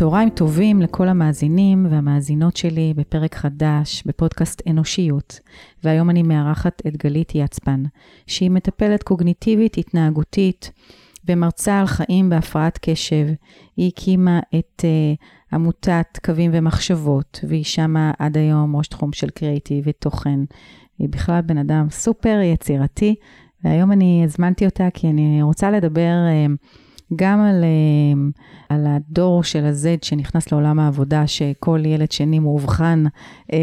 צהריים טובים לכל המאזינים והמאזינות שלי בפרק חדש בפודקאסט אנושיות, והיום אני מארחת את גלית יצפן, שהיא מטפלת קוגניטיבית התנהגותית ומרצה על חיים בהפרעת קשב. היא הקימה את uh, עמותת קווים ומחשבות, והיא שמה עד היום ראש תחום של קריאיטיב ותוכן. היא בכלל בן אדם סופר יצירתי, והיום אני הזמנתי אותה כי אני רוצה לדבר uh, גם על, uh, על הדור של ה-Z שנכנס לעולם העבודה, שכל ילד שני מאובחן אה,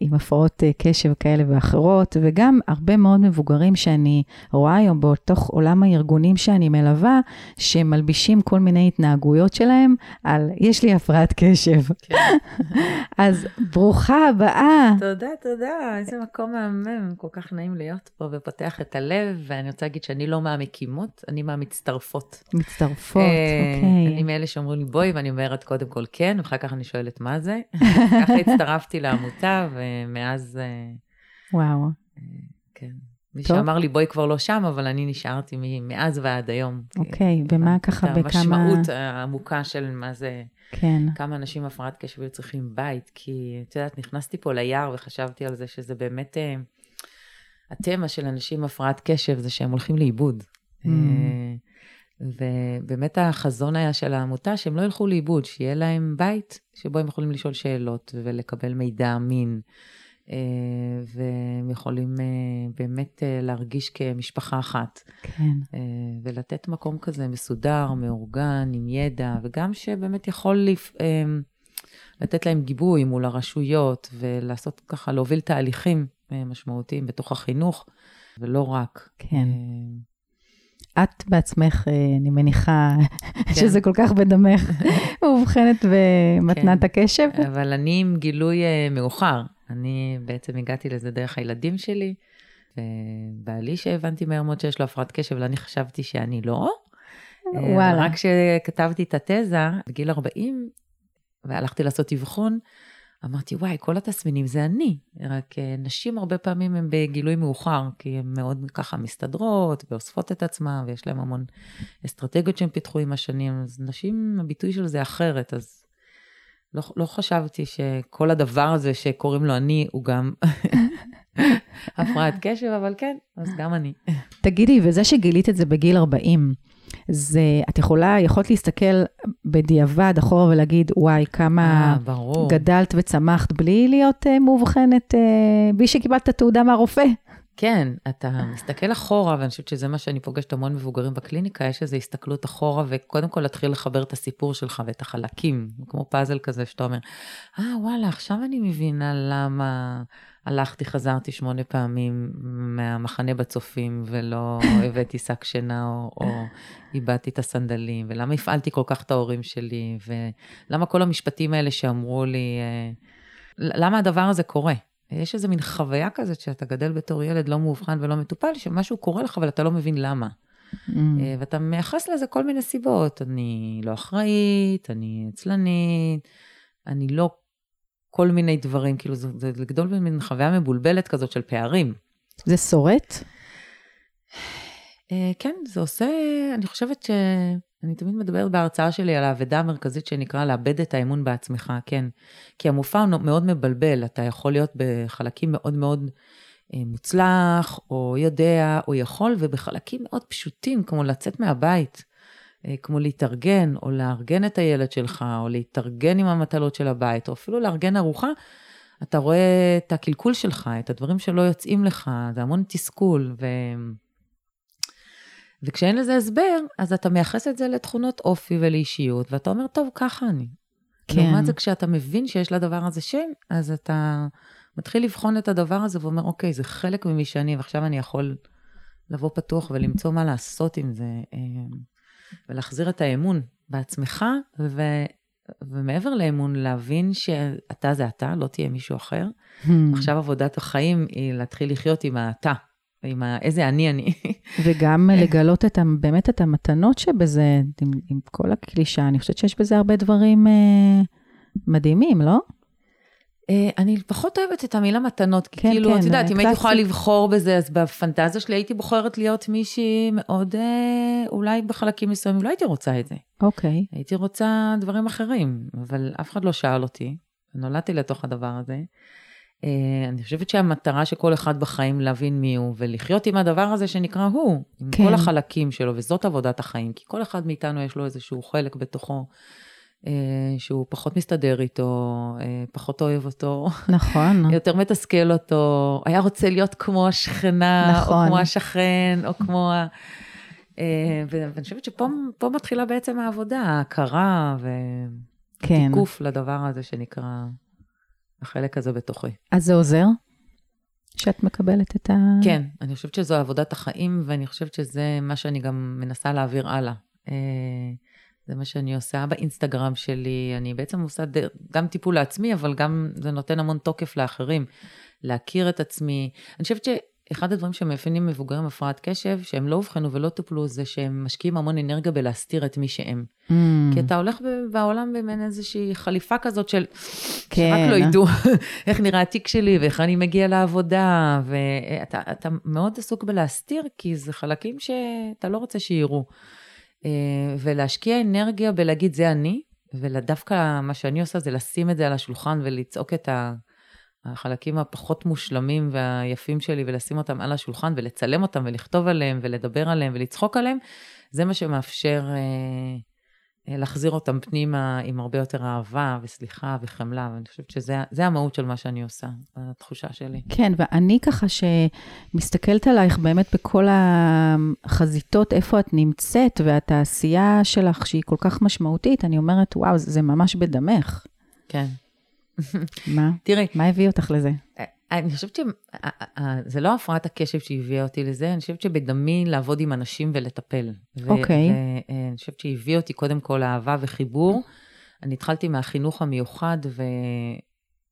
עם הפרעות אה, קשב כאלה ואחרות, וגם הרבה מאוד מבוגרים שאני רואה היום בתוך עולם הארגונים שאני מלווה, שמלבישים כל מיני התנהגויות שלהם על יש לי הפרעת קשב. כן. אז ברוכה הבאה. תודה, תודה, איזה מקום מהמם, כל כך נעים להיות פה ופותח את הלב, ואני רוצה להגיד שאני לא מהמקימות, אני מהמצטרפות. מצטרפות, אה, אוקיי. אני מאלה שאומרים לי בואי, ואני אומרת קודם כל כן, ואחר כך אני שואלת מה זה. ככה הצטרפתי לעמותה, ומאז... אה, וואו. אה, כן. מי טוב. שאמר לי בואי כבר לא שם, אבל אני נשארתי מאז ועד היום. אוקיי, ומה ככה בכמה... המשמעות העמוקה של מה זה... כן. כמה אנשים הפרעת קשב היו צריכים בית, כי את יודעת, נכנסתי פה ליער וחשבתי על זה שזה באמת... התמה של אנשים עם הפרעת קשב זה שהם הולכים לאיבוד. Mm. ובאמת החזון היה של העמותה שהם לא ילכו לאיבוד, שיהיה להם בית שבו הם יכולים לשאול שאלות ולקבל מידע אמין, אה, והם יכולים אה, באמת אה, להרגיש כמשפחה אחת. כן. ולתת מקום כזה מסודר, מאורגן, עם ידע, וגם שבאמת יכול לפ... לתת להם גיבוי מול הרשויות, ולעשות ככה, להוביל תהליכים משמעותיים בתוך החינוך, ולא רק. כן. את בעצמך, אה, אני מניחה כן. שזה כל כך בדמך, מאובחנת במתנת כן. הקשב. אבל אני עם גילוי אה, מאוחר. אני בעצם הגעתי לזה דרך הילדים שלי, ובעלי שהבנתי מהר מאוד שיש לו הפרעת קשב, אבל אני חשבתי שאני לא. אה, וואלה. רק כשכתבתי את התזה, בגיל 40, והלכתי לעשות אבחון, אמרתי, וואי, כל התסמינים זה אני, רק אה, נשים הרבה פעמים הן בגילוי מאוחר, כי הן מאוד ככה מסתדרות ואוספות את עצמן, ויש להן המון אסטרטגיות שהן פיתחו עם השנים, אז נשים, הביטוי של זה אחרת, אז לא, לא חשבתי שכל הדבר הזה שקוראים לו אני, הוא גם הפרעת קשב, אבל כן, אז גם אני. תגידי, וזה שגילית את זה בגיל 40, זה, את יכולה, יכולת להסתכל בדיעבד אחורה ולהגיד, וואי, כמה 아, ברור. גדלת וצמחת בלי להיות uh, מאובחנת, uh, בלי שקיבלת תעודה מהרופא. כן, אתה מסתכל אחורה, ואני חושבת שזה מה שאני פוגשת המון מבוגרים בקליניקה, יש איזו הסתכלות אחורה, וקודם כל להתחיל לחבר את הסיפור שלך ואת החלקים, כמו פאזל כזה שאתה אומר, אה, ah, וואלה, עכשיו אני מבינה למה הלכתי, חזרתי שמונה פעמים מהמחנה בצופים, ולא הבאתי שק שינה, או, או איבדתי את הסנדלים, ולמה הפעלתי כל כך את ההורים שלי, ולמה כל המשפטים האלה שאמרו לי, אה, למה הדבר הזה קורה? יש איזה מין חוויה כזאת שאתה גדל בתור ילד לא מאובחן ולא מטופל, שמשהו קורה לך, אבל אתה לא מבין למה. Mm. אה, ואתה מייחס לזה כל מיני סיבות, אני לא אחראית, אני עצלנית, אני לא כל מיני דברים, כאילו זה, זה לגדול במין חוויה מבולבלת כזאת של פערים. זה שורט? אה, כן, זה עושה, אני חושבת ש... אני תמיד מדברת בהרצאה שלי על האבדה המרכזית שנקרא לאבד את האמון בעצמך, כן. כי המופע הוא מאוד מבלבל, אתה יכול להיות בחלקים מאוד מאוד אה, מוצלח, או יודע, או יכול, ובחלקים מאוד פשוטים, כמו לצאת מהבית, כמו להתארגן, או לארגן את הילד שלך, או להתארגן עם המטלות של הבית, או אפילו לארגן ארוחה, אתה רואה את הקלקול שלך, את הדברים שלא יוצאים לך, זה המון תסכול, ו... וכשאין לזה הסבר, אז אתה מייחס את זה לתכונות אופי ולאישיות, ואתה אומר, טוב, ככה אני. כן. לעומת זה, כשאתה מבין שיש לדבר הזה שם, אז אתה מתחיל לבחון את הדבר הזה ואומר, אוקיי, זה חלק ממי שאני, ועכשיו אני יכול לבוא פתוח ולמצוא מה לעשות עם זה, אה, ולהחזיר את האמון בעצמך, ו... ומעבר לאמון, להבין שאתה זה אתה, לא תהיה מישהו אחר. Hmm. עכשיו עבודת החיים היא להתחיל לחיות עם האתה. עם ה... איזה אני אני. וגם לגלות את, באמת את המתנות שבזה, עם, עם כל הקלישה, אני חושבת שיש בזה הרבה דברים אה, מדהימים, לא? אה, אני פחות אוהבת את המילה מתנות, כי כן, כאילו, כן, את יודעת, אם הייתי. יכולה לבחור בזה, אז בפנטזיה שלי הייתי בוחרת להיות מישהי מאוד, אה, אולי בחלקים מסוימים, לא הייתי רוצה את זה. אוקיי. הייתי רוצה דברים אחרים, אבל אף אחד לא שאל אותי, נולדתי לתוך הדבר הזה. אה, אני חושבת שהמטרה של כל אחד בחיים להבין מי הוא, ולחיות עם הדבר הזה שנקרא הוא, עם כן. כל החלקים שלו, וזאת עבודת החיים, כי כל אחד מאיתנו יש לו איזשהו חלק בתוכו. אה, שהוא פחות מסתדר איתו, אה, פחות אוהב אותו, נכון. יותר מתסכל אותו, היה רוצה להיות כמו השכנה, נכון. או כמו השכן, או כמו ה... אה, ואני חושבת שפה פה מתחילה בעצם העבודה, ההכרה כן. ותיקוף לדבר הזה שנקרא החלק הזה בתוכי. אז זה עוזר? שאת מקבלת את ה... כן, אני חושבת שזו עבודת החיים, ואני חושבת שזה מה שאני גם מנסה להעביר הלאה. אה, זה מה שאני עושה באינסטגרם שלי, אני בעצם עושה ד- גם טיפול לעצמי, אבל גם זה נותן המון תוקף לאחרים, להכיר את עצמי. אני חושבת שאחד הדברים שמאפיינים מבוגרים עם הפרעת קשב, שהם לא אובחנו ולא טופלו, זה שהם משקיעים המון אנרגיה בלהסתיר את מי שהם. Mm, כי אתה הולך בעולם במין איזושהי חליפה כזאת של, כן. שרק לא ידעו איך נראה התיק שלי ואיך אני מגיע לעבודה, ואתה אתה מאוד עסוק בלהסתיר, כי זה חלקים שאתה לא רוצה שיראו. אה, ולהשקיע אנרגיה בלהגיד זה אני, ודווקא מה שאני עושה זה לשים את זה על השולחן ולצעוק את. החלקים הפחות מושלמים והיפים שלי ולשים אותם על השולחן ולצלם אותם ולכתוב עליהם ולדבר עליהם ולצחוק עליהם, זה מה שמאפשר אה, להחזיר אותם פנימה עם הרבה יותר אהבה וסליחה וחמלה, ואני חושבת שזה זה המהות של מה שאני עושה, התחושה שלי. כן, ואני ככה שמסתכלת עלייך באמת בכל החזיתות, איפה את נמצאת, והתעשייה שלך שהיא כל כך משמעותית, אני אומרת, וואו, זה זה ממש בדמך. כן. מה? תראי, מה הביא אותך לזה? אני חושבת שזה לא הפרעת הקשב שהביאה אותי לזה, אני חושבת שבדמי לעבוד עם אנשים ולטפל. אוקיי. ואני חושבת שהביא אותי קודם כל אהבה וחיבור. אני התחלתי מהחינוך המיוחד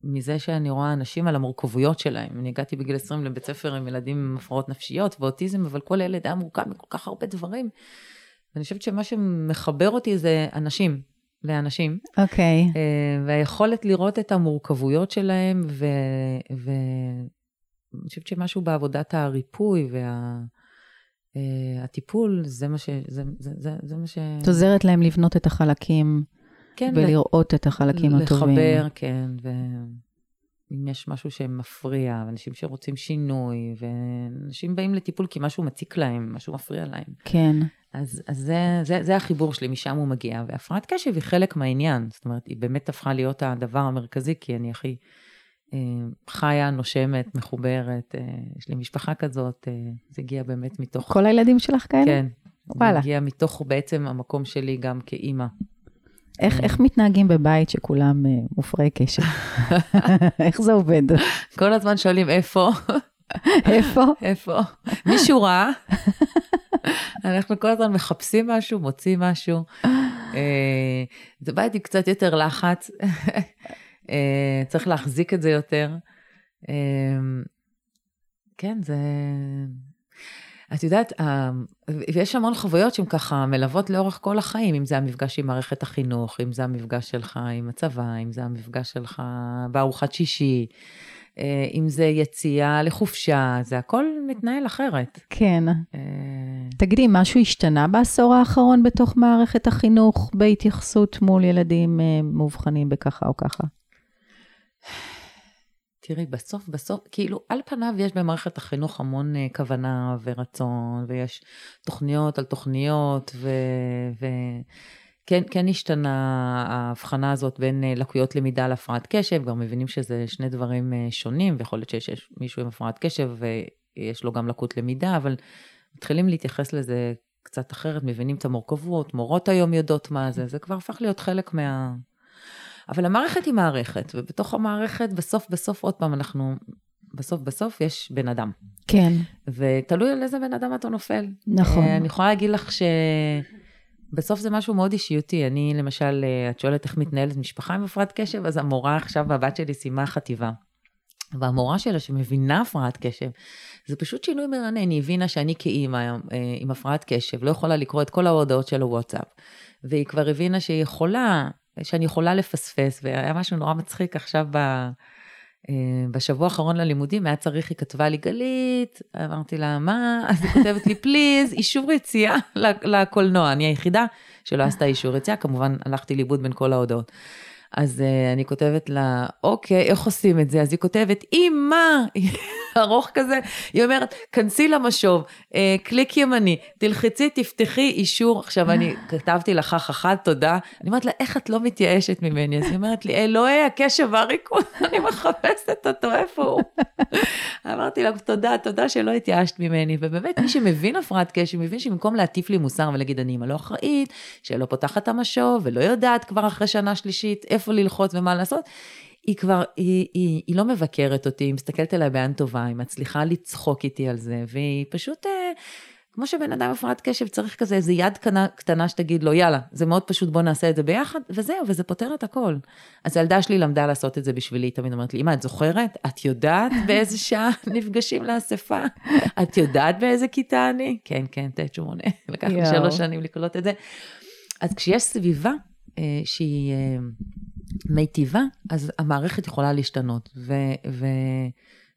ומזה שאני רואה אנשים על המורכבויות שלהם. אני הגעתי בגיל 20 לבית ספר עם ילדים עם הפרעות נפשיות ואוטיזם, אבל כל ילד היה מורכב מכל כך הרבה דברים. ואני חושבת שמה שמחבר אותי זה אנשים לאנשים. אוקיי. אה, והיכולת לראות את המורכבויות שלהם, ואני חושבת שמשהו בעבודת הריפוי והטיפול, זה מה ש... זה, זה, זה, זה מה ש... את עוזרת להם לבנות את החלקים כן, ולראות את החלקים הטובים. לחבר, כן, ואם יש משהו שמפריע, ואנשים שרוצים שינוי, ואנשים באים לטיפול כי משהו מציק להם, משהו מפריע להם. כן. אז, אז זה, זה, זה החיבור שלי, משם הוא מגיע. והפרעת קשב היא חלק מהעניין. זאת אומרת, היא באמת הפכה להיות הדבר המרכזי, כי אני הכי אה, חיה, נושמת, מחוברת. אה, יש לי משפחה כזאת, אה, זה הגיע באמת מתוך... כל הילדים שלך כאלה? כן. וואלה. זה הגיע מתוך בעצם המקום שלי גם כאימא. איך, איך מתנהגים בבית שכולם אה, מופרעי קשב? איך זה עובד? כל הזמן שואלים איפה, איפה? איפה, מישהו ראה? אנחנו כל הזמן מחפשים משהו, מוצאים משהו. אה, זה בית עם קצת יותר לחץ, אה, צריך להחזיק את זה יותר. אה, כן, זה... את יודעת, ויש המון חוויות שהן ככה מלוות לאורך כל החיים, אם זה המפגש עם מערכת החינוך, אם זה המפגש שלך עם הצבא, אם זה המפגש שלך בארוחת שישי, אם זה יציאה לחופשה, זה הכל מתנהל אחרת. כן. אה, תגידי, משהו השתנה בעשור האחרון בתוך מערכת החינוך בהתייחסות מול ילדים אה, מאובחנים בככה או ככה? תראי, בסוף, בסוף, כאילו, על פניו יש במערכת החינוך המון uh, כוונה ורצון, ויש תוכניות על תוכניות, וכן כן השתנה ההבחנה הזאת בין uh, לקויות למידה להפרעת קשב, גם מבינים שזה שני דברים uh, שונים, ויכול להיות שיש יש מישהו עם הפרעת קשב ויש לו גם לקות למידה, אבל מתחילים להתייחס לזה קצת אחרת, מבינים את המורכבות, מורות היום יודעות מה זה, זה כבר הפך להיות חלק מה... אבל המערכת היא מערכת, ובתוך המערכת, בסוף בסוף, עוד פעם, אנחנו, בסוף בסוף יש בן אדם. כן, ותלוי על איזה בן אדם אתה נופל. נכון. אה, אני יכולה להגיד לך שבסוף זה משהו מאוד אישיותי. אני, למשל, אה, את שואלת איך מתנהלת משפחה עם הפרעת קשב, אז המורה עכשיו, הבת שלי סיימה חטיבה. והמורה שלה שמבינה הפרעת קשב, זה פשוט שינוי מרענן, היא הבינה שאני כאימא אה, עם הפרעת קשב, לא יכולה לקרוא את כל ההודעות של הוואטסאפ, והיא כבר הבינה שהיא יכולה, שאני יכולה לפספס, והיה משהו נורא מצחיק עכשיו ב... בשבוע האחרון ללימודים היה צריך, היא כתבה לי, גלית, אמרתי לה, מה? אז היא כותבת לי, פליז, אישור יציאה לקולנוע. אני היחידה שלא עשתה אישור יציאה, כמובן הלכתי לאיבוד בין כל ההודעות. אז uh, אני כותבת לה, אוקיי, איך עושים את זה? אז היא כותבת, אמא, ארוך כזה, היא אומרת, כנסי למשוב, אה, קליק ימני, תלחצי, תפתחי אישור. עכשיו, אני כתבתי לך אחת, תודה. אני אומרת לה, איך את לא מתייאשת ממני? אז היא אומרת לי, אלוהי הקשב והריכוז, אני מחפשת אותו, איפה הוא? אמרתי לה, תודה, תודה שלא התייאשת ממני. ובאמת, מי שמבין הפרעת קשב, מבין שבמקום להטיף לי מוסר ולהגיד, אני אמא לא אחראית, שלא פותחת את המשוב, ולא יודעת כבר אחרי שנה שלישית איפה ללחוץ ומה לעשות, היא כבר, היא, היא, היא לא מבקרת אותי, היא מסתכלת עליי בעין טובה, היא מצליחה לצחוק איתי על זה, והיא פשוט, אה, כמו שבן אדם הפרעת קשב צריך כזה איזה יד קטנה, קטנה שתגיד לו, יאללה, זה מאוד פשוט, בוא נעשה את זה ביחד, וזהו, וזה פותר את הכל. אז הילדה שלי למדה לעשות את זה בשבילי, היא תמיד אומרת לי, אמא, את זוכרת? את יודעת באיזה שעה נפגשים לאספה? את יודעת באיזה כיתה אני? כן, כן, תשע שמונה. לקח לי שלוש שנים לקלוט את זה. אז כשיש סביבה אה, שהיא... אה, מיטיבה, אז המערכת יכולה להשתנות. ו, ו,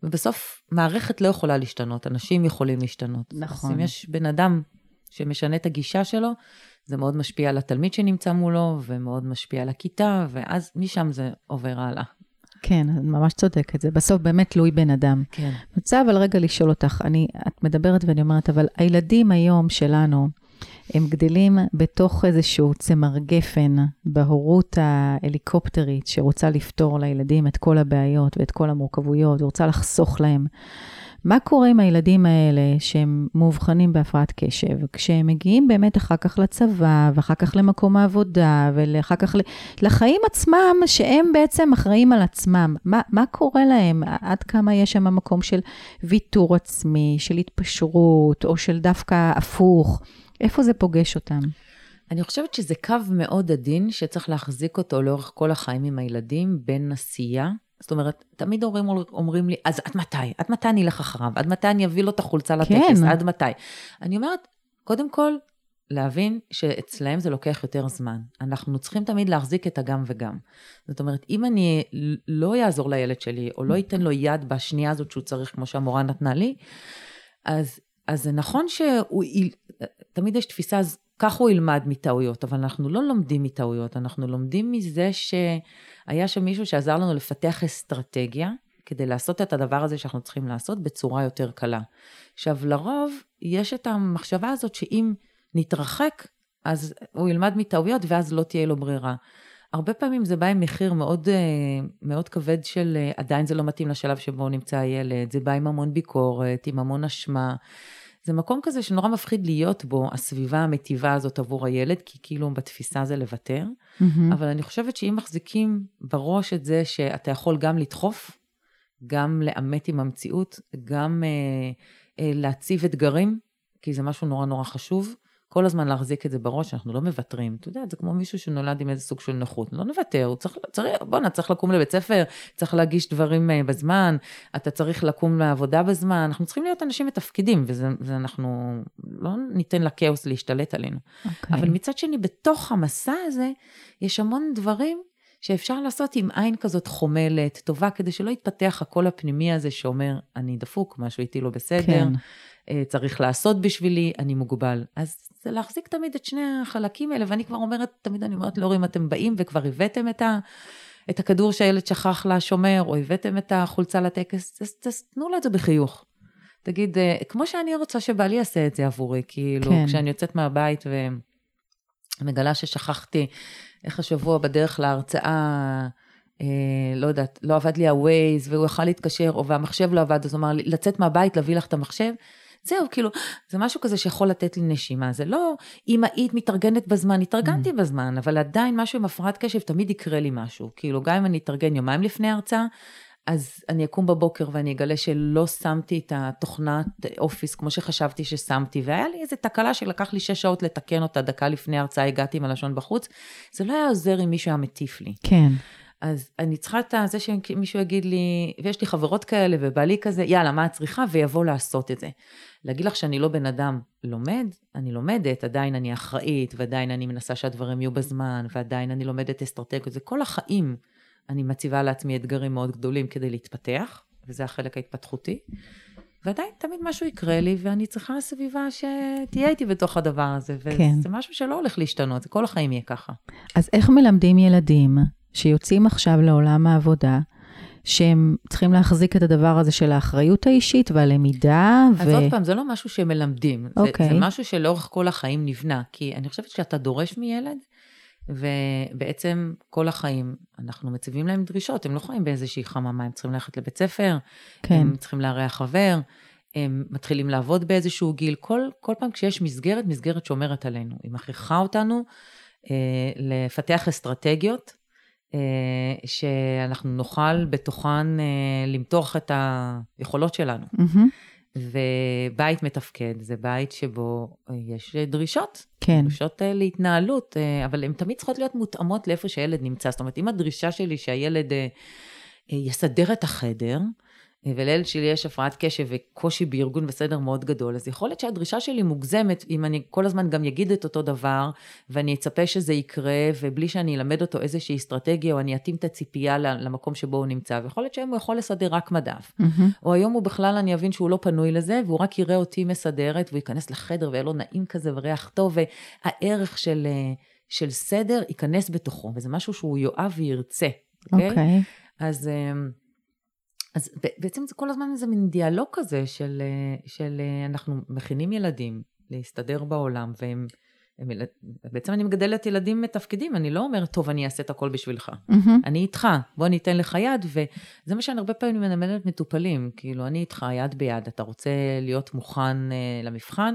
ובסוף, מערכת לא יכולה להשתנות, אנשים יכולים להשתנות. נכון. אז אם יש בן אדם שמשנה את הגישה שלו, זה מאוד משפיע על התלמיד שנמצא מולו, ומאוד משפיע על הכיתה, ואז משם זה עובר הלאה. כן, את ממש צודקת. זה בסוף באמת תלוי בן אדם. כן. אני רוצה אבל רגע לשאול אותך, אני, את מדברת ואני אומרת, אבל הילדים היום שלנו, הם גדלים בתוך איזשהו צמר גפן בהורות ההליקופטרית שרוצה לפתור לילדים את כל הבעיות ואת כל המורכבויות ורוצה לחסוך להם. מה קורה עם הילדים האלה שהם מאובחנים בהפרעת קשב, כשהם מגיעים באמת אחר כך לצבא, ואחר כך למקום העבודה, ואחר כך לחיים עצמם, שהם בעצם אחראים על עצמם? מה, מה קורה להם? עד כמה יש שם מקום של ויתור עצמי, של התפשרות, או של דווקא הפוך? איפה זה פוגש אותם? אני חושבת שזה קו מאוד עדין שצריך להחזיק אותו לאורך כל החיים עם הילדים, בין עשייה. זאת אומרת, תמיד הורים אומרים לי, אז עד מתי? עד מתי אני אלך אחריו? עד מתי אני אביא לו את החולצה לטקס? כן. עד מתי? אני אומרת, קודם כל, להבין שאצלהם זה לוקח יותר זמן. אנחנו צריכים תמיד להחזיק את הגם וגם. זאת אומרת, אם אני לא אעזור לילד שלי, או לא אתן לו יד בשנייה הזאת שהוא צריך, כמו שהמורה נתנה לי, אז, אז זה נכון שהוא, תמיד יש תפיסה, אז כך הוא ילמד מטעויות, אבל אנחנו לא לומדים מטעויות, אנחנו לומדים מזה שהיה שם מישהו שעזר לנו לפתח אסטרטגיה כדי לעשות את הדבר הזה שאנחנו צריכים לעשות בצורה יותר קלה. עכשיו, לרוב יש את המחשבה הזאת שאם נתרחק, אז הוא ילמד מטעויות ואז לא תהיה לו ברירה. הרבה פעמים זה בא עם מחיר מאוד, אה, מאוד כבד של אה, עדיין זה לא מתאים לשלב שבו נמצא הילד, זה בא עם המון ביקורת, עם המון אשמה. זה מקום כזה שנורא מפחיד להיות בו, הסביבה המטיבה הזאת עבור הילד, כי כאילו בתפיסה זה לוותר. Mm-hmm. אבל אני חושבת שאם מחזיקים בראש את זה שאתה יכול גם לדחוף, גם לאמת עם המציאות, גם אה, אה, להציב אתגרים, כי זה משהו נורא נורא חשוב, כל הזמן להחזיק את זה בראש, אנחנו לא מוותרים. אתה יודע, זה כמו מישהו שנולד עם איזה סוג של נכות, לא נוותר, הוא צריך, צריך בואנה, צריך לקום לבית ספר, צריך להגיש דברים אה, בזמן, אתה צריך לקום לעבודה בזמן, אנחנו צריכים להיות אנשים מתפקידים, וזה אנחנו לא ניתן לכאוס להשתלט עלינו. Okay. אוקיי. אבל מצד שני, בתוך המסע הזה, יש המון דברים שאפשר לעשות עם עין כזאת חומלת, טובה, כדי שלא יתפתח הקול הפנימי הזה שאומר, אני דפוק, משהו איתי לא בסדר. כן. אה, צריך לעשות בשבילי, אני מוגבל. אז זה להחזיק תמיד את שני החלקים האלה, ואני כבר אומרת, תמיד אני אומרת להורים, אתם באים וכבר הבאתם את, ה, את הכדור שהילד שכח לשומר, או הבאתם את החולצה לטקס, אז, תנו לו את זה בחיוך. תגיד, אה, כמו שאני רוצה שבעלי יעשה את זה עבורי, כאילו, כן. כשאני יוצאת מהבית ומגלה ששכחתי, איך השבוע בדרך להרצאה, אה, לא יודעת, לא עבד לי ה-Waze, והוא יכל להתקשר, או והמחשב לא עבד, אז הוא אמר לי, לצאת מהבית, להביא לך את המחשב. זהו, כאילו, זה משהו כזה שיכול לתת לי נשימה. זה לא, אם היית מתארגנת בזמן, התארגנתי mm. בזמן, אבל עדיין משהו עם הפרעת קשב, תמיד יקרה לי משהו. כאילו, גם אם אני אתארגן יומיים לפני ההרצאה, אז אני אקום בבוקר ואני אגלה שלא שמתי את התוכנת אופיס כמו שחשבתי ששמתי, והיה לי איזו תקלה שלקח לי שש שעות לתקן אותה, דקה לפני ההרצאה הגעתי עם הלשון בחוץ. זה לא היה עוזר אם מישהו היה מטיף לי. כן. אז אני צריכה את זה שמישהו יגיד לי, ויש לי חברות כאלה, ובעלי כזה, יאללה, מה את צריכה? ויבוא לעשות את זה. להגיד לך שאני לא בן אדם לומד, אני לומדת, עדיין אני אחראית, ועדיין אני מנסה שהדברים יהיו בזמן, ועדיין אני לומדת אסטרטגיות, זה כל החיים. אני מציבה לעצמי אתגרים מאוד גדולים כדי להתפתח, וזה החלק ההתפתחותי. ועדיין תמיד משהו יקרה לי, ואני צריכה סביבה שתהיה איתי בתוך הדבר הזה. וזה כן. משהו שלא הולך להשתנות, זה כל החיים יהיה ככה. אז איך מלמדים ילדים שיוצאים עכשיו לעולם העבודה, שהם צריכים להחזיק את הדבר הזה של האחריות האישית והלמידה. אז ו... עוד פעם, זה לא משהו שהם מלמדים, okay. זה, זה אוקיי. משהו שלאורך כל החיים נבנה, כי אני חושבת שאתה דורש מילד, ובעצם כל החיים אנחנו מציבים להם דרישות, הם לא חיים באיזושהי חממה, הם צריכים ללכת לבית ספר, כן. הם צריכים לארח חבר, הם מתחילים לעבוד באיזשהו גיל, כל, כל פעם כשיש מסגרת, מסגרת שומרת עלינו, היא מכריחה אותנו אה, לפתח אסטרטגיות, שאנחנו נוכל בתוכן אה, למתוח את היכולות שלנו. Mm-hmm. ובית מתפקד זה בית שבו אה, יש דרישות, כן. דרישות אה, להתנהלות, אה, אבל הן תמיד צריכות להיות מותאמות לאיפה שהילד נמצא. זאת אומרת, אם הדרישה שלי שהילד יסדר את החדר, ולילד שלי יש הפרעת קשב וקושי בארגון בסדר מאוד גדול, אז יכול להיות שהדרישה שלי מוגזמת, אם אני כל הזמן גם אגיד את אותו דבר, ואני אצפה שזה יקרה, ובלי שאני אלמד אותו איזושהי אסטרטגיה, או אני אתאים את הציפייה למקום שבו הוא נמצא, ויכול להיות שהיום הוא יכול לסדר רק מדף. Mm-hmm. או היום הוא בכלל, אני אבין שהוא לא פנוי לזה, והוא רק יראה אותי מסדרת, והוא ייכנס לחדר ויהיה לו נעים כזה וריח טוב, והערך של, אה, של סדר ייכנס בתוכו, וזה משהו שהוא יאהב וירצה, אוקיי? Okay? Okay. אז... אז בעצם זה כל הזמן איזה מין דיאלוג כזה של, אה, של אה, אנחנו מכינים ילדים להסתדר בעולם, והם, הם, בעצם אני מגדלת ילדים מתפקדים, אני לא אומרת, טוב, אני אעשה את הכל בשבילך. Mm-hmm. אני איתך, בוא ניתן לך יד, וזה מה שאני הרבה פעמים מנמדת מטופלים, כאילו, אני איתך יד ביד, אתה רוצה להיות מוכן אה, למבחן?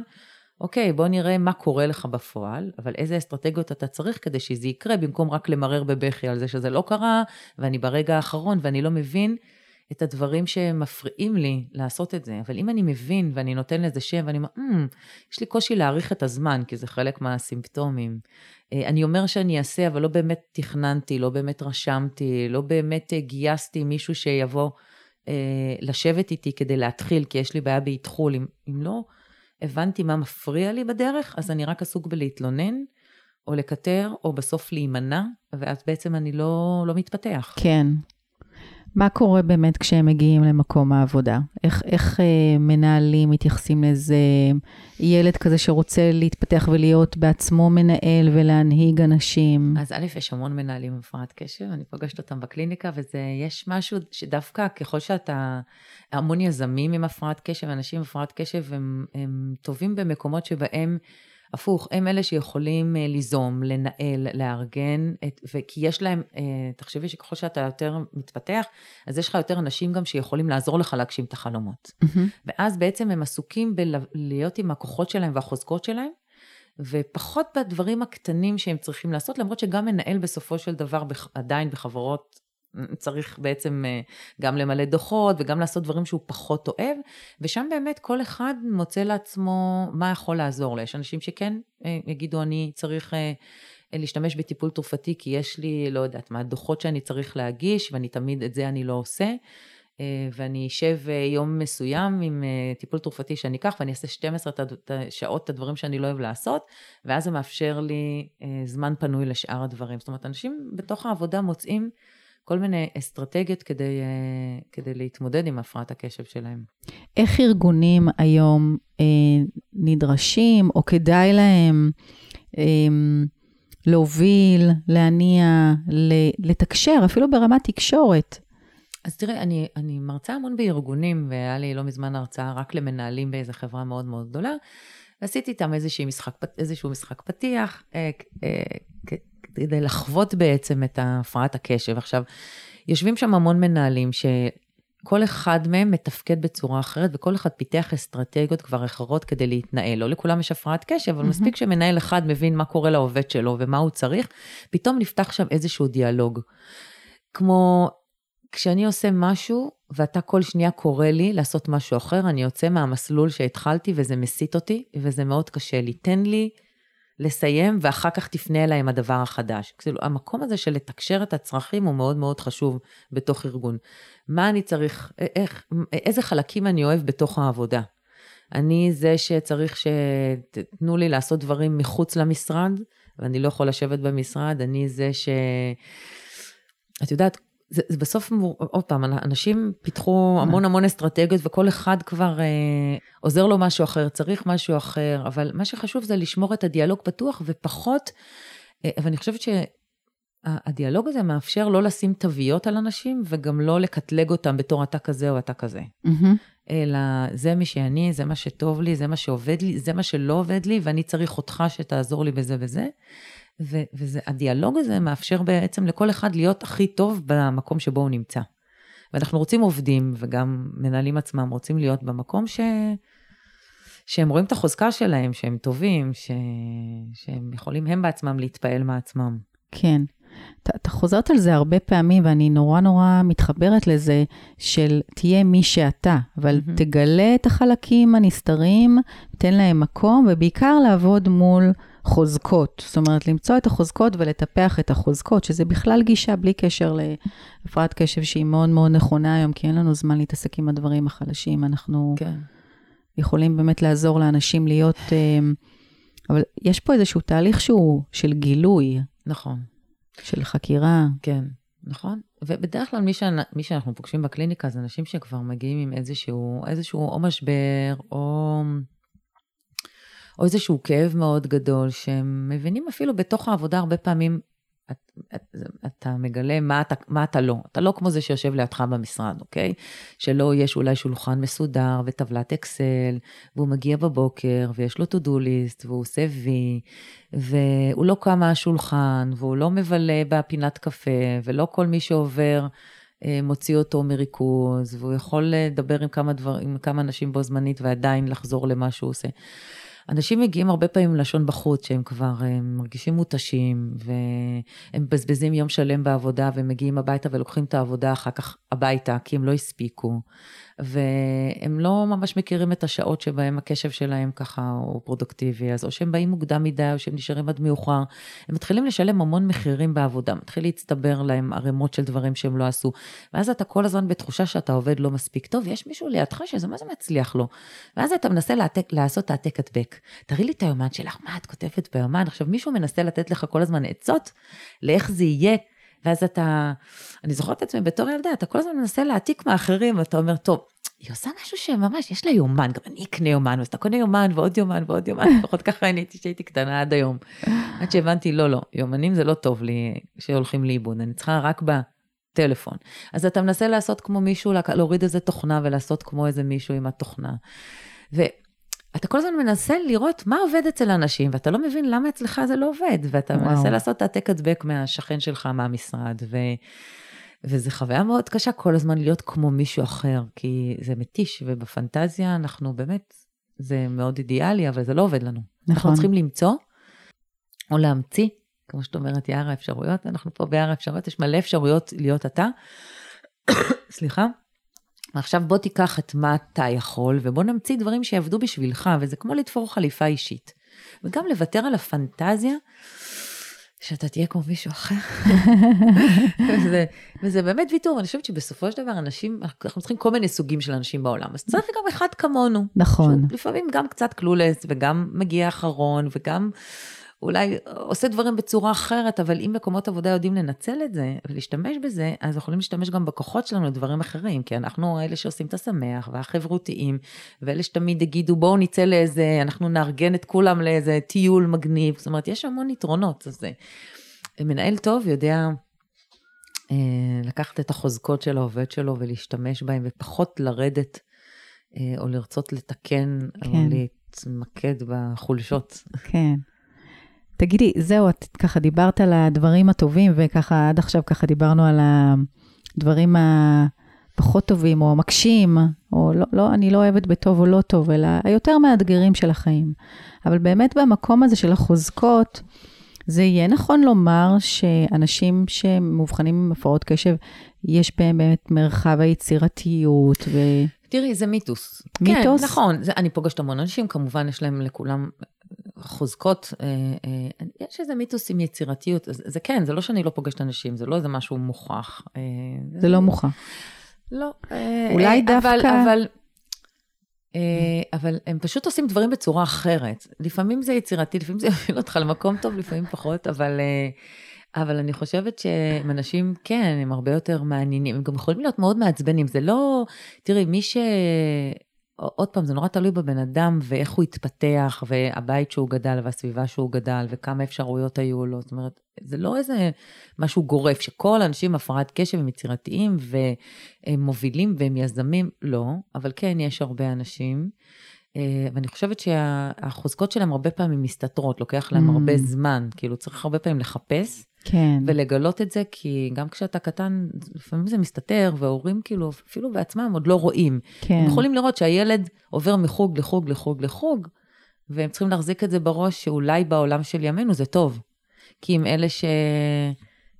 אוקיי, בוא נראה מה קורה לך בפועל, אבל איזה אסטרטגיות אתה צריך כדי שזה יקרה, במקום רק למרר בבכי על זה שזה לא קרה, ואני ברגע האחרון ואני לא מבין. את הדברים שמפריעים לי לעשות את זה. אבל אם אני מבין ואני נותן לזה שם ואני אומר, mm, יש לי קושי להעריך את הזמן, כי זה חלק מהסימפטומים. אה, אני אומר שאני אעשה, אבל לא באמת תכננתי, לא באמת רשמתי, לא באמת גייסתי מישהו שיבוא אה, לשבת איתי כדי להתחיל, כי יש לי בעיה באתחול. אם, אם לא הבנתי מה מפריע לי בדרך, אז אני רק עסוק בלהתלונן. או לקטר, או בסוף להימנע, ואז בעצם אני לא, לא מתפתח. כן, מה קורה באמת כשהם מגיעים למקום העבודה? איך, איך אה, מנהלים מתייחסים לאיזה ילד כזה שרוצה להתפתח ולהיות בעצמו מנהל ולהנהיג אנשים? אז א', יש המון מנהלים עם הפרעת קשב, אני פוגשת אותם בקליניקה, ויש משהו שדווקא ככל שאתה, המון יזמים עם הפרעת קשב, אנשים עם הפרעת קשב, הם, הם טובים במקומות שבהם... הפוך, הם אלה שיכולים אה, ליזום, לנהל, לארגן, את, וכי יש להם, אה, תחשבי שככל שאתה יותר מתפתח, אז יש לך יותר אנשים גם שיכולים לעזור לך להגשים את החלומות. Mm-hmm. ואז בעצם הם עסוקים בלהיות עם הכוחות שלהם והחוזקות שלהם, ופחות בדברים הקטנים שהם צריכים לעשות, למרות שגם מנהל בסופו של דבר עדיין בחברות צריך בעצם אה, גם למלא דוחות וגם לעשות דברים שהוא פחות אוהב, ושם באמת כל אחד מוצא לעצמו מה יכול לעזור לו. יש אנשים שכן אה, יגידו, אני צריך אה, להשתמש בטיפול תרופתי כי יש לי, לא יודעת מה, דוחות שאני צריך להגיש, ואני תמיד, את זה אני לא עושה. ואני אשב יום מסוים עם טיפול תרופתי שאני אקח ואני אעשה 12 שעות את הדברים שאני לא אוהב לעשות, ואז זה מאפשר לי זמן פנוי לשאר הדברים. זאת אומרת, אנשים בתוך העבודה מוצאים כל מיני אסטרטגיות כדי, אה, כדי להתמודד עם הפרעת הקשב שלהם. איך ארגונים היום אה, נדרשים, או כדאי להם אה, להוביל, להניע, לתקשר, אפילו ברמת תקשורת? אז תראה, אני, אני מרצה המון בארגונים, והיה לי לא מזמן הרצאה רק למנהלים באיזו חברה מאוד מאוד גדולה, ועשיתי איתם משחק, איזשהו משחק פתיח, אה, אה, כדי לחוות בעצם את הפרעת הקשב. עכשיו, יושבים שם המון מנהלים שכל אחד מהם מתפקד בצורה אחרת, וכל אחד פיתח אסטרטגיות כבר אחרות כדי להתנהל. לא לכולם יש הפרעת קשב, אבל mm-hmm. מספיק שמנהל אחד מבין מה קורה לעובד שלו ומה הוא צריך, פתאום נפתח שם איזשהו דיאלוג. כמו כשאני עושה משהו, ואתה כל שנייה קורא לי לעשות משהו אחר, אני יוצא מהמסלול שהתחלתי וזה מסיט אותי, וזה מאוד קשה לי. תן לי לסיים, ואחר כך תפנה אליי עם הדבר החדש. כאילו, המקום הזה של לתקשר את הצרכים הוא מאוד מאוד חשוב בתוך ארגון. מה אני צריך, איך, איזה חלקים אני אוהב בתוך העבודה. אני זה שצריך שתתנו לי לעשות דברים מחוץ למשרד, ואני לא יכול לשבת במשרד, אני זה ש... את יודעת, זה, זה בסוף, עוד פעם, אנשים פיתחו המון המון אסטרטגיות, וכל אחד כבר אה, עוזר לו משהו אחר, צריך משהו אחר, אבל מה שחשוב זה לשמור את הדיאלוג פתוח, ופחות, אה, ואני חושבת שהדיאלוג הזה מאפשר לא לשים תוויות על אנשים, וגם לא לקטלג אותם בתור אתה כזה או אתה כזה. Mm-hmm. אלא זה מי שאני, זה מה שטוב לי, זה מה שעובד לי, זה מה שלא עובד לי, ואני צריך אותך שתעזור לי בזה וזה. והדיאלוג הזה מאפשר בעצם לכל אחד להיות הכי טוב במקום שבו הוא נמצא. ואנחנו רוצים עובדים, וגם מנהלים עצמם רוצים להיות במקום ש... שהם רואים את החוזקה שלהם, שהם טובים, ש... שהם יכולים הם בעצמם להתפעל מעצמם. כן. אתה חוזרת על זה הרבה פעמים, ואני נורא נורא מתחברת לזה, של תהיה מי שאתה, אבל mm-hmm. תגלה את החלקים הנסתרים, תן להם מקום, ובעיקר לעבוד מול חוזקות. זאת אומרת, למצוא את החוזקות ולטפח את החוזקות, שזה בכלל גישה בלי קשר להפרעת קשב שהיא מאוד מאוד נכונה היום, כי אין לנו זמן להתעסק עם הדברים החלשים. אנחנו כן. יכולים באמת לעזור לאנשים להיות... אה, אבל יש פה איזשהו תהליך שהוא של גילוי. נכון. של חקירה. כן, נכון. ובדרך כלל מי, שאני, מי שאנחנו פוגשים בקליניקה זה אנשים שכבר מגיעים עם איזשהו, איזשהו או משבר, או, או איזשהו כאב מאוד גדול, שהם מבינים אפילו בתוך העבודה הרבה פעמים את, את, אתה מגלה מה אתה, מה אתה לא. אתה לא כמו זה שיושב לידך במשרד, אוקיי? שלא יש אולי שולחן מסודר וטבלת אקסל, והוא מגיע בבוקר ויש לו to-do list והוא עושה וי, והוא לא קם מהשולחן והוא לא מבלה בפינת קפה, ולא כל מי שעובר אה, מוציא אותו מריכוז, והוא יכול לדבר עם כמה, דבר, עם כמה אנשים בו זמנית ועדיין לחזור למה שהוא עושה. אנשים מגיעים הרבה פעמים לשון בחוץ, שהם כבר הם מרגישים מותשים, והם מבזבזים יום שלם בעבודה, והם מגיעים הביתה ולוקחים את העבודה אחר כך הביתה, כי הם לא הספיקו. והם לא ממש מכירים את השעות שבהם הקשב שלהם ככה הוא פרודוקטיבי, אז או שהם באים מוקדם מדי, או שהם נשארים עד מאוחר. הם מתחילים לשלם המון מחירים בעבודה, מתחיל להצטבר להם ערימות של דברים שהם לא עשו. ואז אתה כל הזמן בתחושה שאתה עובד לא מספיק טוב, ויש מישהו לידך שזה מה זה מצליח לו. ואז אתה מנסה לעתק, לעשות העתק הדבק. תראי לי את היומן שלך, מה את כותבת ביומן? עכשיו מישהו מנסה לתת לך כל הזמן עצות לאיך זה יהיה. ואז אתה, אני זוכרת את עצמי בתור ילדה, אתה כל הזמן מנסה להעתיק מאחרים, ואתה אומר, טוב, היא עושה משהו שממש, יש לה יומן, גם אני אקנה יומן, אז אתה קונה יומן ועוד יומן ועוד יומן, לפחות ככה אני הייתי כשהייתי קטנה עד היום. עד שהבנתי, לא, לא, יומנים זה לא טוב לי שהולכים לאיבוד, אני צריכה רק בטלפון. אז אתה מנסה לעשות כמו מישהו, להוריד איזה תוכנה ולעשות כמו איזה מישהו עם התוכנה. ואתה כל הזמן מנסה לראות מה עובד אצל אנשים, ואתה לא מבין למה אצלך זה לא עובד, ואתה וואו. מנסה לעשות העתק הדבק מהשכן שלך מהמשרד, ו... וזו חוויה מאוד קשה כל הזמן להיות כמו מישהו אחר, כי זה מתיש, ובפנטזיה אנחנו באמת, זה מאוד אידיאלי, אבל זה לא עובד לנו. נכון. אנחנו צריכים למצוא, או להמציא, כמו שאת אומרת, יער האפשרויות, אנחנו פה ביער האפשרויות, יש מלא אפשרויות להיות אתה. סליחה. עכשיו בוא תיקח את מה אתה יכול, ובוא נמציא דברים שיעבדו בשבילך, וזה כמו לתפור חליפה אישית. וגם לוותר על הפנטזיה שאתה תהיה כמו מישהו אחר. וזה, וזה באמת ויתור, אני חושבת שבסופו של דבר אנשים, אנחנו צריכים כל מיני סוגים של אנשים בעולם, אז צריך גם אחד כמונו. נכון. לפעמים גם קצת קלולס, וגם מגיע אחרון, וגם אולי עושה דברים בצורה אחרת, אבל אם מקומות עבודה יודעים לנצל את זה ולהשתמש בזה, אז יכולים להשתמש גם בכוחות שלנו לדברים אחרים, כי אנחנו אלה שעושים את השמח והחברותיים, ואלה שתמיד יגידו בואו נצא לאיזה, אנחנו נארגן את כולם לאיזה טיול מגניב, זאת אומרת, יש המון יתרונות. אז מנהל טוב יודע אה, לקחת את החוזקות של העובד שלו ולהשתמש בהם, ופחות לרדת אה, או לרצות לתקן, כן. או להתמקד בחולשות. כן. תגידי, זהו, את ככה דיברת על הדברים הטובים, וככה עד עכשיו ככה דיברנו על הדברים הפחות טובים, או המקשים, או לא, לא, אני לא אוהבת בטוב או לא טוב, אלא היותר מאתגרים של החיים. אבל באמת במקום הזה של החוזקות, זה יהיה נכון לומר שאנשים שמאובחנים עם הפרעות קשב, יש בהם באמת מרחב היצירתיות ו... תראי, זה מיתוס. מיתוס? כן, נכון. זה, אני פוגשת המון אנשים, כמובן יש להם לכולם חוזקות, אה, אה, יש איזה מיתוס עם יצירתיות, זה, זה כן, זה לא שאני לא פוגשת אנשים, זה לא איזה משהו מוכח. אה, זה, זה לא מוכח. לא. אולי דווקא... אבל, אבל, אבל הם פשוט עושים דברים בצורה אחרת. לפעמים זה יצירתי, לפעמים זה יוביל אותך למקום טוב, לפעמים פחות, אבל... אבל אני חושבת שהם אנשים, כן, הם הרבה יותר מעניינים, הם גם יכולים להיות מאוד מעצבנים, זה לא, תראי, מי ש... עוד פעם, זה נורא תלוי בבן אדם ואיך הוא התפתח, והבית שהוא גדל, והסביבה שהוא גדל, וכמה אפשרויות היו לו. זאת אומרת, זה לא איזה משהו גורף, שכל האנשים עם הפרעת קשב הם יצירתיים והם מובילים והם יזמים, לא, אבל כן, יש הרבה אנשים. אה, ואני חושבת שהחוזקות שלהם הרבה פעמים מסתתרות, לוקח להם mm. הרבה זמן, כאילו צריך הרבה פעמים לחפש. כן. ולגלות את זה, כי גם כשאתה קטן, לפעמים זה מסתתר, והורים כאילו, אפילו בעצמם עוד לא רואים. כן. הם יכולים לראות שהילד עובר מחוג לחוג לחוג לחוג, והם צריכים להחזיק את זה בראש, שאולי בעולם של ימינו זה טוב. כי הם אלה ש...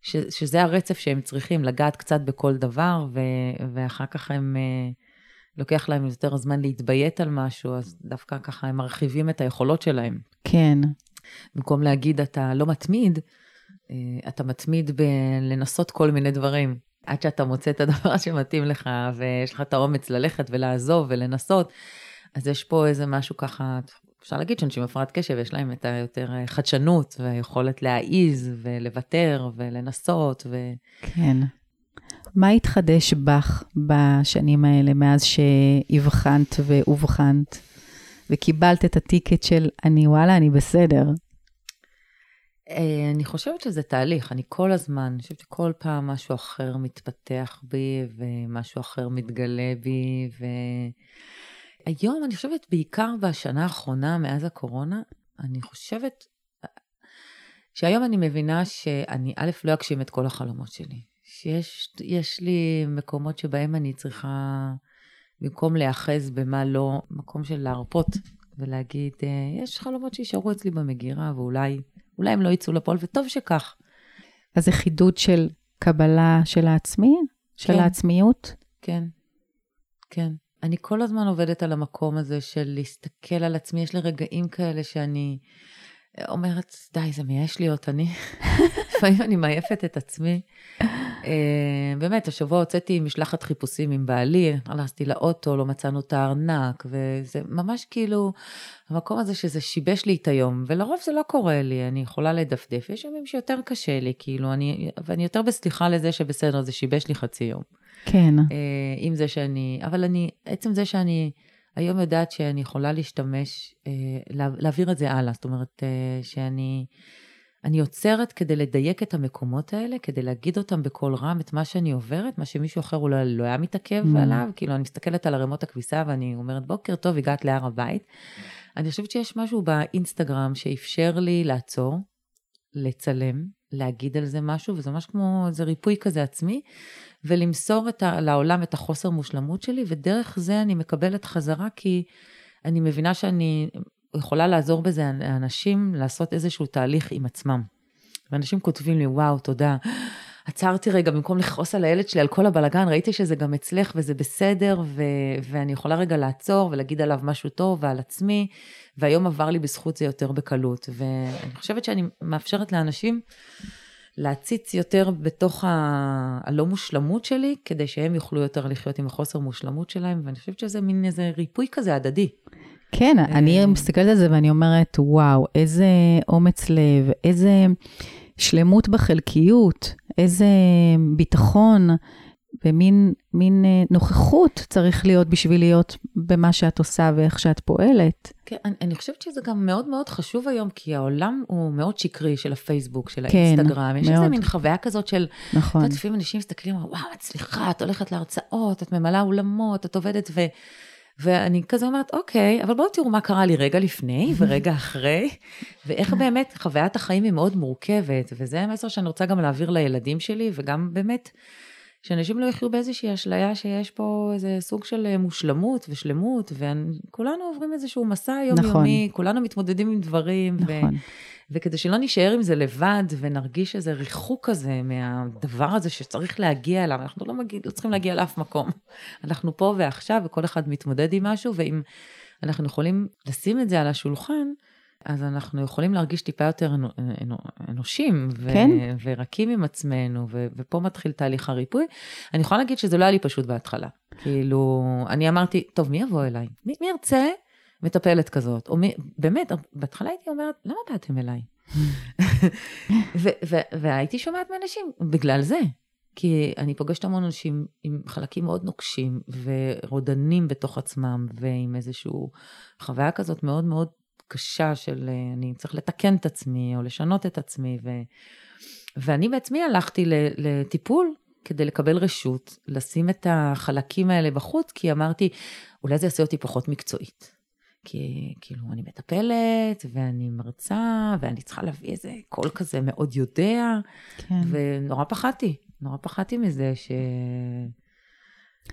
ש... שזה הרצף שהם צריכים, לגעת קצת בכל דבר, ו... ואחר כך הם... אה, לוקח להם יותר זמן להתביית על משהו, אז דווקא ככה הם מרחיבים את היכולות שלהם. כן. במקום להגיד, אתה לא מתמיד, אתה מתמיד בלנסות כל מיני דברים, עד שאתה מוצא את הדבר שמתאים לך, ויש לך את האומץ ללכת ולעזוב ולנסות. אז יש פה איזה משהו ככה, אפשר להגיד שאנשים הפרעת קשב, יש להם את היותר אה, חדשנות והיכולת להעיז ולוותר ולנסות. ו... כן. מה התחדש בך בשנים האלה, מאז שאבחנת ואובחנת, וקיבלת את הטיקט של אני וואלה, אני בסדר? אה, אני חושבת שזה תהליך, אני כל הזמן, אני חושבת שכל פעם משהו אחר מתפתח בי ומשהו אחר מתגלה בי. והיום אני חושבת בעיקר בשנה האחרונה, מאז הקורונה, אני חושבת שהיום אני מבינה שאני א', לא אגשים את כל החלומות שלי. שיש לי מקומות שבהם אני צריכה, במקום להיאחז במה לא, מקום של להרפות ולהגיד, אה, יש חלומות שישארו אצלי במגירה ואולי אולי הם לא יצאו לפועל, וטוב שכך. אז זה חידוד של קבלה של העצמי? של כן. העצמיות? כן, כן. אני כל הזמן עובדת על המקום הזה של להסתכל על עצמי. יש לי רגעים כאלה שאני אומרת, די, זה מייאש להיות אני. לפעמים אני מעייפת את עצמי. אה, באמת, השבוע הוצאתי משלחת חיפושים עם בעלי, הלכתי לאוטו, לא מצאנו את הארנק, וזה ממש כאילו, המקום הזה שזה שיבש לי את היום, ולרוב זה לא קורה לי, אני יכולה לדפדף, יש ימים שיותר קשה לי, כאילו, אני, ואני יותר בסליחה לזה שבסדר, זה שיבש לי חצי יום. כן. אה, עם זה שאני, אבל אני, עצם זה שאני היום יודעת שאני יכולה להשתמש, אה, להעביר את זה הלאה, זאת אומרת, שאני... אני עוצרת כדי לדייק את המקומות האלה, כדי להגיד אותם בקול רם, את מה שאני עוברת, מה שמישהו אחר אולי לא היה מתעכב mm. עליו, כאילו אני מסתכלת על ערימות הכביסה ואני אומרת, בוקר טוב, הגעת להר הבית. אני חושבת שיש משהו באינסטגרם שאפשר לי לעצור, לצלם, להגיד על זה משהו, וזה ממש כמו איזה ריפוי כזה עצמי, ולמסור את ה, לעולם את החוסר מושלמות שלי, ודרך זה אני מקבלת חזרה, כי אני מבינה שאני יכולה לעזור בזה לאנשים לעשות איזשהו תהליך עם עצמם. ואנשים כותבים לי, וואו, תודה. עצרתי רגע, במקום לכעוס על הילד שלי, על כל הבלגן, ראיתי שזה גם אצלך וזה בסדר, ו- ואני יכולה רגע לעצור ולהגיד עליו משהו טוב ועל עצמי, והיום עבר לי בזכות זה יותר בקלות. ואני חושבת שאני מאפשרת לאנשים להציץ יותר בתוך ה- הלא מושלמות שלי, כדי שהם יוכלו יותר לחיות עם החוסר מושלמות שלהם, ואני חושבת שזה מין איזה ריפוי כזה הדדי. כן, אני אה. מסתכלת על זה ואני אומרת, וואו, איזה אומץ לב, איזה שלמות בחלקיות, איזה ביטחון ומין מין אה, נוכחות צריך להיות בשביל להיות במה שאת עושה ואיך שאת פועלת. כן, אני, אני חושבת שזה גם מאוד מאוד חשוב היום, כי העולם הוא מאוד שקרי של הפייסבוק, של כן, האינסטגרם. כן, יש מאוד. איזה מין חוויה כזאת של, נכון. את יודעת, לפעמים אנשים מסתכלים, וואו, את סליחה, את הולכת להרצאות, את ממלאה אולמות, את עובדת ו... ואני כזה אומרת, אוקיי, אבל בואו תראו מה קרה לי רגע לפני ורגע אחרי, ואיך באמת חוויית החיים היא מאוד מורכבת, וזה המסר שאני רוצה גם להעביר לילדים שלי, וגם באמת, שאנשים לא יחיו באיזושהי אשליה שיש פה איזה סוג של אה, מושלמות ושלמות, וכולנו עוברים איזשהו מסע יומיומי, נכון. כולנו מתמודדים עם דברים. נכון. ו... וכדי שלא נישאר עם זה לבד ונרגיש איזה ריחוק כזה מהדבר הזה שצריך להגיע אליו, אנחנו לא, מגיע, לא צריכים להגיע לאף מקום. אנחנו פה ועכשיו וכל אחד מתמודד עם משהו, ואם אנחנו יכולים לשים את זה על השולחן, אז אנחנו יכולים להרגיש טיפה יותר אנושים ו- כן. ורקים עם עצמנו, ו- ופה מתחיל תהליך הריפוי. אני יכולה להגיד שזה לא היה לי פשוט בהתחלה. כאילו, אני אמרתי, טוב, מי יבוא אליי? מי, מי ירצה מטפלת כזאת? או מי, באמת, בהתחלה הייתי אומרת, למה באתם אליי? והייתי שומעת מאנשים בגלל זה. כי אני פוגשת המון אנשים עם חלקים מאוד נוקשים ורודנים בתוך עצמם, ועם איזושהי חוויה כזאת מאוד מאוד קשה של אה, אני צריך לתקן את עצמי או לשנות את עצמי. ו... ואני בעצמי הלכתי לטיפול כדי לקבל רשות, לשים את החלקים האלה בחוץ, כי אמרתי, אולי זה יעשה אותי פחות מקצועית. כי כאילו אני מטפלת ואני מרצה ואני צריכה להביא איזה קול כזה מאוד יודע, כן. ונורא פחדתי, נורא פחדתי מזה ש...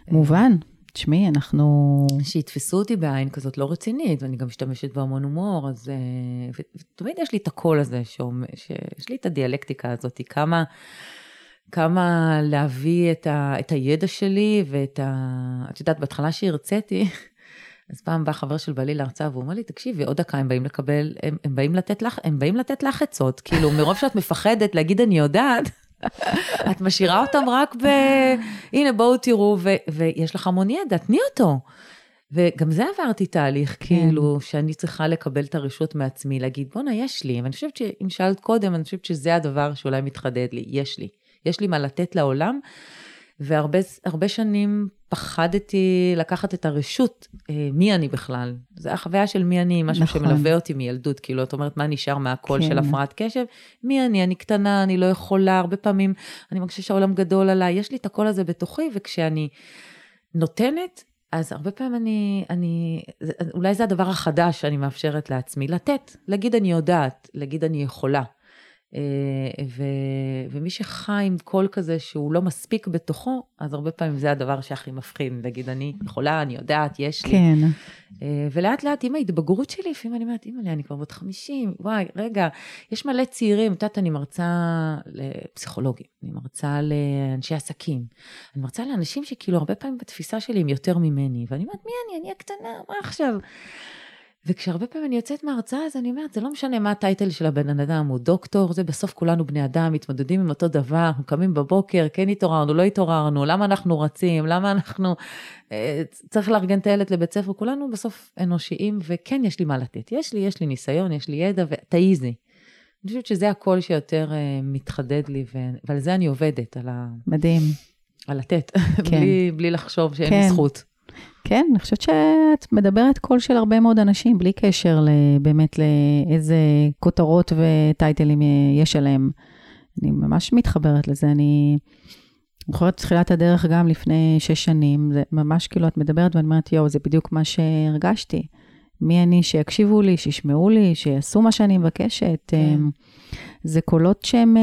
מובן. תשמעי, אנחנו... שיתפסו אותי בעין כזאת לא רצינית, ואני גם משתמשת בהמון הומור, אז... אה, ותמיד יש לי את הקול הזה, שאומר, שיש לי את הדיאלקטיקה הזאת, כמה... כמה להביא את, ה, את הידע שלי ואת ה... את יודעת, בהתחלה שהרציתי, אז פעם בא חבר של בעלי להרצאה והוא אומר לי, תקשיבי, עוד דקה הם באים לקבל, הם, הם, באים לתת לך, הם באים לתת לך עצות, כאילו מרוב שאת מפחדת להגיד אני יודעת, את משאירה אותם רק ב... הנה בואו תראו, ו, ויש לך המון ידע, תני אותו. וגם זה עברתי תהליך, כן. כאילו, שאני צריכה לקבל את הרשות מעצמי, להגיד, בואנה, יש לי. ואני חושבת שאם שאלת קודם, אני חושבת שזה הדבר שאולי מתחדד לי, יש לי. יש לי מה לתת לעולם, והרבה שנים פחדתי לקחת את הרשות, אה, מי אני בכלל. זו החוויה של מי אני, משהו נכון. שמלווה אותי מילדות, כאילו, את אומרת, מה נשאר מהקול כן. של הפרעת קשב? מי אני? אני קטנה, אני לא יכולה, הרבה פעמים אני מרגישה שהעולם גדול עליי, יש לי את הקול הזה בתוכי, וכשאני נותנת, אז הרבה פעמים אני, אני, אולי זה הדבר החדש שאני מאפשרת לעצמי, לתת, להגיד אני יודעת, להגיד אני יכולה. אה, ו, ומי שחי עם קול כזה שהוא לא מספיק בתוכו, אז הרבה פעמים זה הדבר שהכי מפחיד, להגיד, אני יכולה, אני יודעת, יש לי. כן. אה, ולאט לאט עם ההתבגרות שלי, לפעמים אני אומרת, אימא'לה, אני כבר בת 50, וואי, רגע, יש מלא צעירים, את יודעת, אני מרצה לפסיכולוגים, אני מרצה לאנשי עסקים, אני מרצה לאנשים שכאילו הרבה פעמים בתפיסה שלי הם יותר ממני, ואני אומרת, מי אני? אני הקטנה, מה עכשיו? וכשהרבה פעמים אני יוצאת מההרצאה, אז אני אומרת, זה לא משנה מה הטייטל של הבן אדם, הוא דוקטור, זה בסוף כולנו בני אדם, מתמודדים עם אותו דבר, אנחנו קמים בבוקר, כן התעוררנו, לא התעוררנו, למה אנחנו רצים, למה אנחנו... אה, צריך לארגן את הילד לבית ספר, כולנו בסוף אנושיים, וכן, יש לי מה לתת. יש לי, יש לי ניסיון, יש לי ידע, ותעיזי. אני חושבת שזה הקול שיותר uh, מתחדד לי, ו... ועל זה אני עובדת, על ה... מדהים. על לתת, כן. בלי, בלי לחשוב שאין כן. לי זכות. כן, אני חושבת שאת מדברת קול של הרבה מאוד אנשים, בלי קשר באמת לאיזה כותרות וטייטלים יש עליהם. אני ממש מתחברת לזה. אני זוכרת תחילת הדרך גם לפני שש שנים, זה ממש כאילו את מדברת ואני אומרת, יואו, זה בדיוק מה שהרגשתי. מי אני שיקשיבו לי, שישמעו לי, שיעשו מה שאני מבקשת. כן. אמ, זה קולות שהם...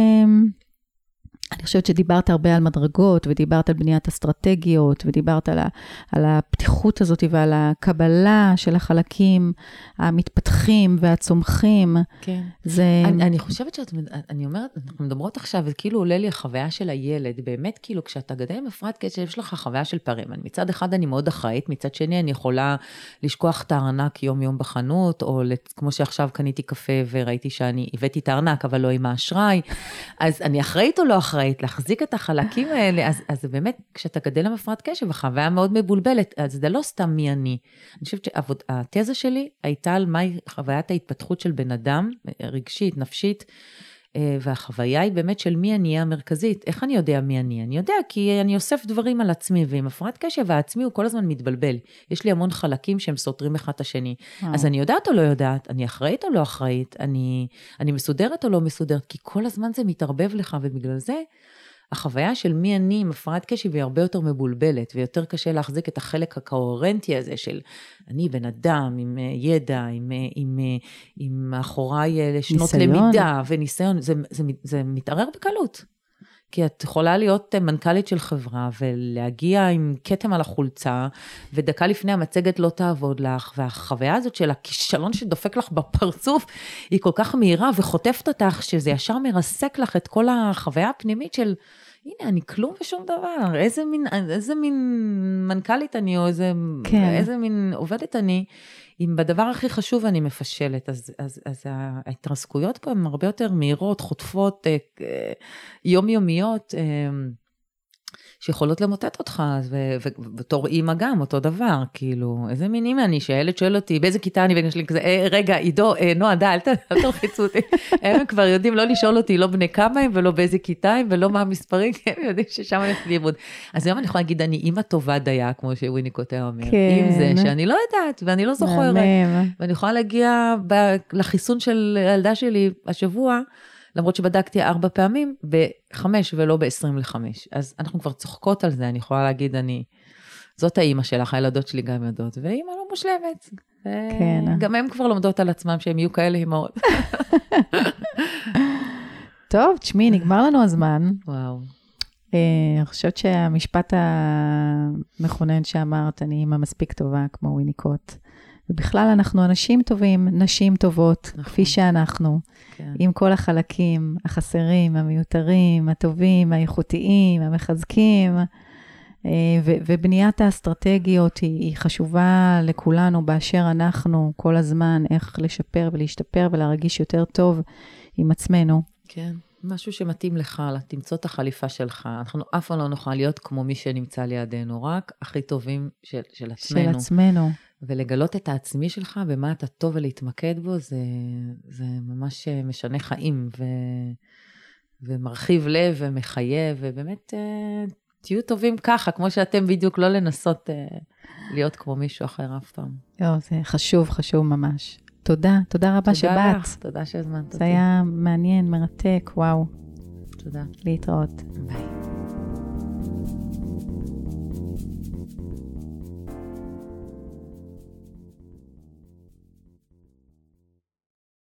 אני חושבת שדיברת הרבה על מדרגות, ודיברת על בניית אסטרטגיות, ודיברת על, ה, על הפתיחות הזאת ועל הקבלה של החלקים המתפתחים והצומחים. כן. זה... אני, אני חושבת שאת, אני אומרת, אנחנו מדברות עכשיו, וכאילו עולה לי החוויה של הילד, באמת כאילו כשאתה גדל עם הפרעת קשב, יש לך חוויה של פערים. מצד אחד אני מאוד אחראית, מצד שני אני יכולה לשכוח את הארנק יום-יום בחנות, או כמו שעכשיו קניתי קפה וראיתי שאני הבאתי את הארנק, אבל לא עם האשראי, אז אני אחראית או לא אחראית? אחראית להחזיק את החלקים האלה, אז, אז באמת, כשאתה גדל עם הפרעת קשב, החוויה מאוד מבולבלת, אז זה לא סתם מי אני. אני חושבת שהתזה שלי הייתה על מהי חוויית ההתפתחות של בן אדם, רגשית, נפשית. אה, והחוויה היא באמת של מי אני המרכזית. איך אני יודע מי אני? אני יודע כי אני אוסף דברים על עצמי, ועם הפרעת קשב העצמי הוא כל הזמן מתבלבל. יש לי המון חלקים שהם סותרים אחד את השני. אז אני יודעת או לא יודעת? אני אחראית או לא אחראית? אני, אני מסודרת או לא מסודרת? כי כל הזמן זה מתערבב לך, ובגלל זה החוויה של מי אני עם הפרעת קשב היא הרבה יותר מבולבלת, ויותר קשה להחזיק את החלק הקוהרנטי הזה של אני בן אדם עם אה, ידע, עם, אה, עם, אה, עם מאחוריי שנות ניסיון. למידה וניסיון, זה, זה, זה מתערער בקלות. כי את יכולה להיות מנכ"לית של חברה ולהגיע עם כתם על החולצה, ודקה לפני המצגת לא תעבוד לך, והחוויה הזאת של הכישלון שדופק לך בפרצוף, היא כל כך מהירה וחוטפת אותך, שזה ישר מרסק לך את כל החוויה הפנימית של... הנה, אני כלום ושום דבר, איזה מין, איזה מין מנכ"לית אני, או איזה, כן. איזה מין עובדת אני, אם בדבר הכי חשוב אני מפשלת, אז, אז, אז ההתרסקויות פה הן הרבה יותר מהירות, חוטפות, אה, אה, יומיומיות. אה, שיכולות למוטט אותך, ובתור אימא גם, אותו דבר, כאילו, איזה מין אימא אני, שהילד שואל אותי, באיזה כיתה אני, ואני שלי כזה, אה, רגע, עידו, אה, נועה, די, אל תלחיצו אותי. הם כבר יודעים לא לשאול אותי, לא בני כמה הם, ולא באיזה כיתה הם, ולא מה המספרים, כי הם יודעים ששם אני הולכת לאיבוד. אז היום אני יכולה להגיד, אני אימא טובה דייה, כמו שוויניקוט היה אומר. כן. עם זה, שאני לא יודעת, ואני לא זוכרת. ואני יכולה להגיע ב- לחיסון של הילדה שלי השבוע, למרות שבדקתי ארבע פעמים, בחמש ולא בעשרים לחמש. אז אנחנו כבר צוחקות על זה, אני יכולה להגיד, אני... זאת האימא שלך, הילדות שלי גם יודעות, ואימא לא מושלמת. כן. גם הן כבר לומדות על עצמם שהן יהיו כאלה אימהות. טוב, תשמעי, נגמר לנו הזמן. וואו. אה, אני חושבת שהמשפט המכונן שאמרת, אני אימא מספיק טובה כמו וויניקוט. ובכלל אנחנו אנשים טובים, נשים טובות, נכון. כפי שאנחנו, כן. עם כל החלקים החסרים, המיותרים, הטובים, האיכותיים, המחזקים. אה, ו- ובניית האסטרטגיות היא, היא חשובה לכולנו באשר אנחנו כל הזמן, איך לשפר ולהשתפר ולהרגיש יותר טוב עם עצמנו. כן, משהו שמתאים לך, תמצוא את החליפה שלך. אנחנו אף פעם לא נוכל להיות כמו מי שנמצא לידינו, רק הכי טובים של, של עצמנו. של עצמנו. ולגלות את העצמי שלך ומה אתה טוב ולהתמקד בו, זה, זה ממש משנה חיים ו, ומרחיב לב ומחייב, ובאמת אה, תהיו טובים ככה, כמו שאתם בדיוק, לא לנסות אה, להיות כמו מישהו אחר אף פעם. לא, זה חשוב, חשוב ממש. תודה, תודה רבה תודה שבאת. לך, תודה שהזמנת אותי. זה היה מעניין, מרתק, וואו. תודה. להתראות. ביי.